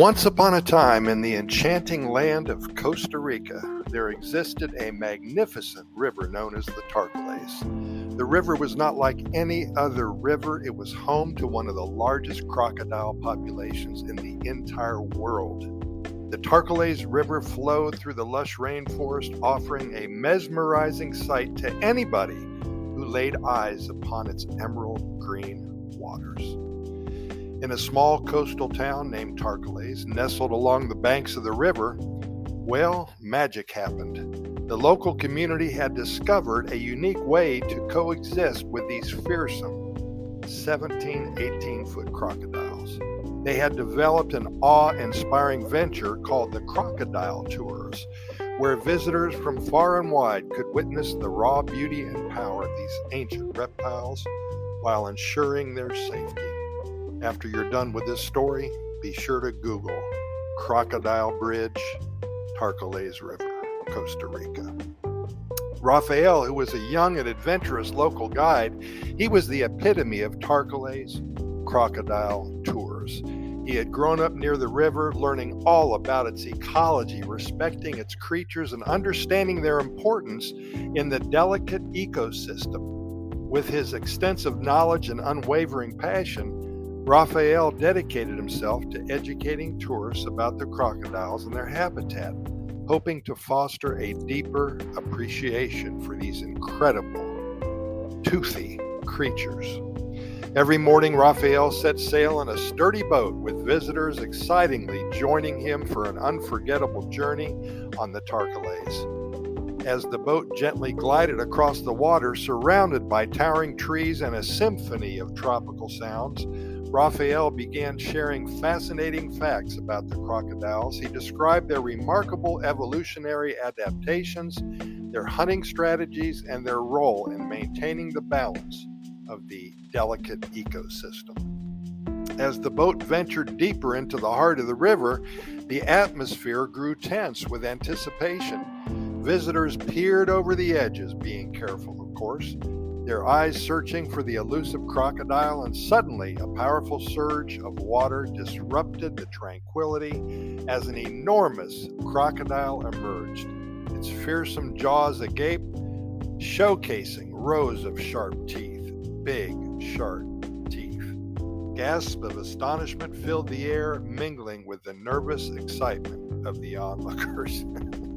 Once upon a time in the enchanting land of Costa Rica, there existed a magnificent river known as the Tarcoles. The river was not like any other river, it was home to one of the largest crocodile populations in the entire world. The Tarcoles River flowed through the lush rainforest, offering a mesmerizing sight to anybody who laid eyes upon its emerald green waters. In a small coastal town named Tarcoles, nestled along the banks of the river, well, magic happened. The local community had discovered a unique way to coexist with these fearsome 17, 18 foot crocodiles. They had developed an awe inspiring venture called the Crocodile Tours, where visitors from far and wide could witness the raw beauty and power of these ancient reptiles while ensuring their safety. After you're done with this story, be sure to Google Crocodile Bridge, Tarcoles River, Costa Rica. Raphael, who was a young and adventurous local guide, he was the epitome of Tarcoles crocodile tours. He had grown up near the river, learning all about its ecology, respecting its creatures, and understanding their importance in the delicate ecosystem. With his extensive knowledge and unwavering passion, Raphael dedicated himself to educating tourists about the crocodiles and their habitat, hoping to foster a deeper appreciation for these incredible, toothy creatures. Every morning, Raphael set sail on a sturdy boat with visitors excitingly joining him for an unforgettable journey on the Tarcoles. As the boat gently glided across the water, surrounded by towering trees and a symphony of tropical sounds, Raphael began sharing fascinating facts about the crocodiles. He described their remarkable evolutionary adaptations, their hunting strategies, and their role in maintaining the balance of the delicate ecosystem. As the boat ventured deeper into the heart of the river, the atmosphere grew tense with anticipation. Visitors peered over the edges, being careful, of course their eyes searching for the elusive crocodile, and suddenly a powerful surge of water disrupted the tranquility as an enormous crocodile emerged, its fearsome jaws agape, showcasing rows of sharp teeth, big, sharp teeth. Gasps of astonishment filled the air, mingling with the nervous excitement of the onlookers.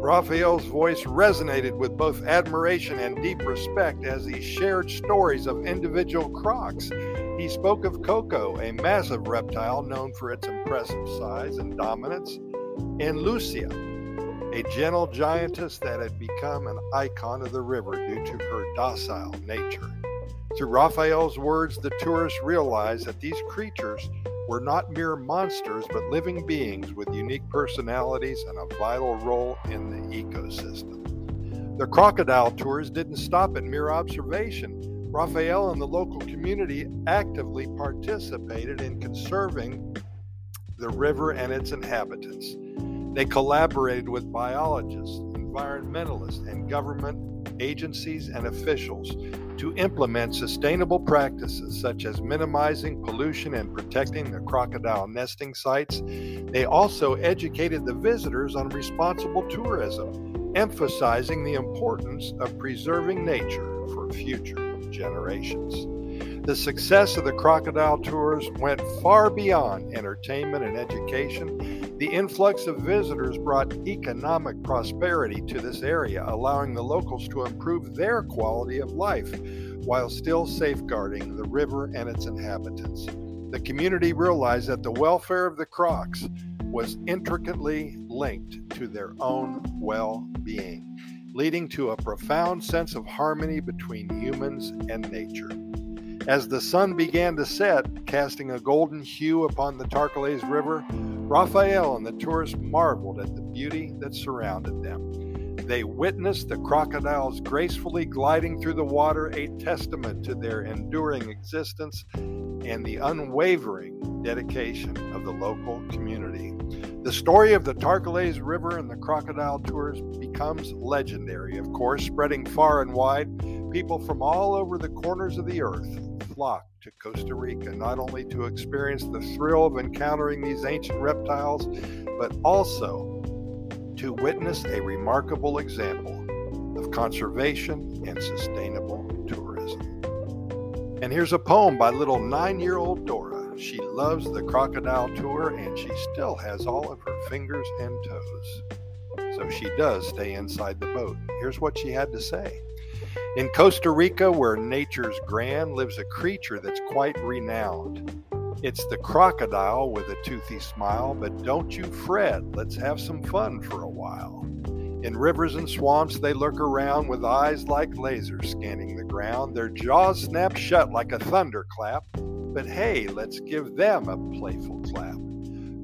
Raphael's voice resonated with both admiration and deep respect as he shared stories of individual crocs. He spoke of Coco, a massive reptile known for its impressive size and dominance, and Lucia, a gentle giantess that had become an icon of the river due to her docile nature. Through Raphael's words, the tourists realized that these creatures were not mere monsters, but living beings with unique personalities and a vital role in the ecosystem. The crocodile tours didn't stop at mere observation. Raphael and the local community actively participated in conserving the river and its inhabitants. They collaborated with biologists, environmentalists, and government agencies and officials to implement sustainable practices such as minimizing pollution and protecting the crocodile nesting sites. They also educated the visitors on responsible tourism, emphasizing the importance of preserving nature for future generations. The success of the crocodile tours went far beyond entertainment and education. The influx of visitors brought economic prosperity to this area, allowing the locals to improve their quality of life while still safeguarding the river and its inhabitants. The community realized that the welfare of the crocs was intricately linked to their own well being, leading to a profound sense of harmony between humans and nature. As the sun began to set, casting a golden hue upon the Tarcoles River, Raphael and the tourists marveled at the beauty that surrounded them. They witnessed the crocodiles gracefully gliding through the water, a testament to their enduring existence and the unwavering dedication of the local community. The story of the Tarcoles River and the crocodile tours becomes legendary, of course, spreading far and wide. People from all over the corners of the earth flock to Costa Rica, not only to experience the thrill of encountering these ancient reptiles, but also to witness a remarkable example of conservation and sustainable tourism. And here's a poem by little nine year old Dora. She loves the crocodile tour and she still has all of her fingers and toes. So she does stay inside the boat. Here's what she had to say. In Costa Rica, where nature's grand, lives a creature that's quite renowned. It's the crocodile with a toothy smile, but don't you fret, let's have some fun for a while. In rivers and swamps, they lurk around with eyes like lasers scanning the ground. Their jaws snap shut like a thunderclap, but hey, let's give them a playful clap.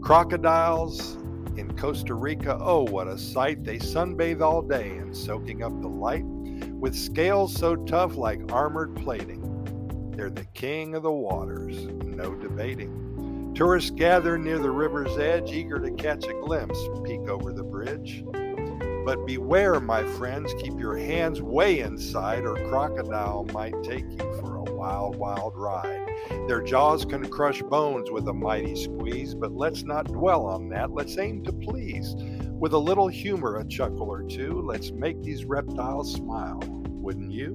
Crocodiles in Costa Rica, oh, what a sight! They sunbathe all day and soaking up the light with scales so tough like armored plating. They're the king of the waters, no debating. Tourists gather near the river's edge, eager to catch a glimpse, peek over the bridge. But beware, my friends, keep your hands way inside, or crocodile might take you for a wild, wild ride. Their jaws can crush bones with a mighty squeeze, but let's not dwell on that. Let's aim to please. With a little humor, a chuckle or two, let's make these reptiles smile, wouldn't you?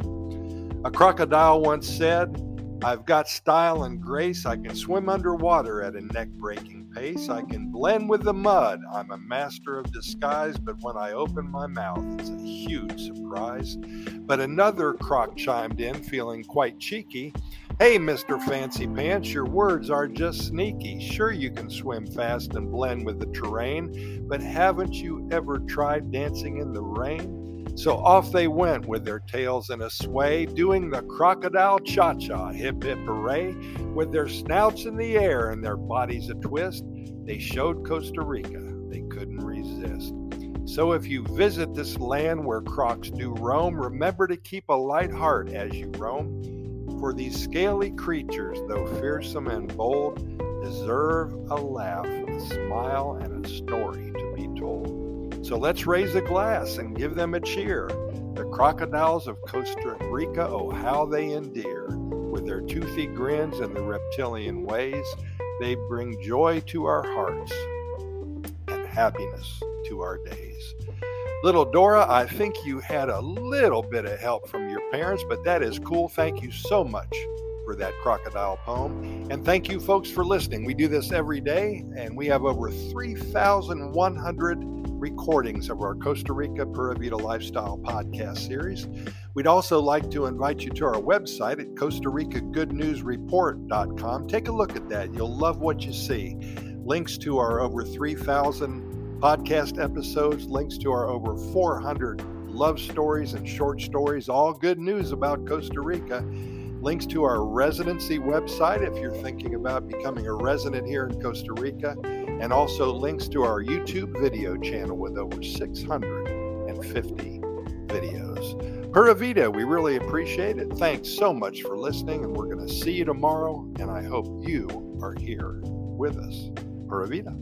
A crocodile once said, I've got style and grace. I can swim underwater at a neck breaking pace. I can blend with the mud. I'm a master of disguise, but when I open my mouth, it's a huge surprise. But another croc chimed in, feeling quite cheeky. Hey, Mr. Fancy Pants, your words are just sneaky. Sure, you can swim fast and blend with the terrain, but haven't you ever tried dancing in the rain? So off they went with their tails in a sway, doing the crocodile cha cha, hip hip hooray. With their snouts in the air and their bodies a twist, they showed Costa Rica they couldn't resist. So if you visit this land where crocs do roam, remember to keep a light heart as you roam. For these scaly creatures, though fearsome and bold, deserve a laugh, a smile, and a story to be told. So let's raise a glass and give them a cheer. The crocodiles of Costa Rica, oh, how they endear. With their toothy grins and the reptilian ways, they bring joy to our hearts and happiness to our days. Little Dora, I think you had a little bit of help from your parents, but that is cool. Thank you so much for that crocodile poem. And thank you, folks, for listening. We do this every day, and we have over 3,100 recordings of our Costa Rica Pura Vida Lifestyle podcast series. We'd also like to invite you to our website at Costa Rica Good News Report.com. Take a look at that. You'll love what you see. Links to our over 3,000 podcast episodes, links to our over 400 love stories and short stories, all good news about Costa Rica, links to our residency website if you're thinking about becoming a resident here in Costa Rica, and also links to our YouTube video channel with over 650 videos. Pura Vida, we really appreciate it. Thanks so much for listening, and we're going to see you tomorrow, and I hope you are here with us. Pura Vida.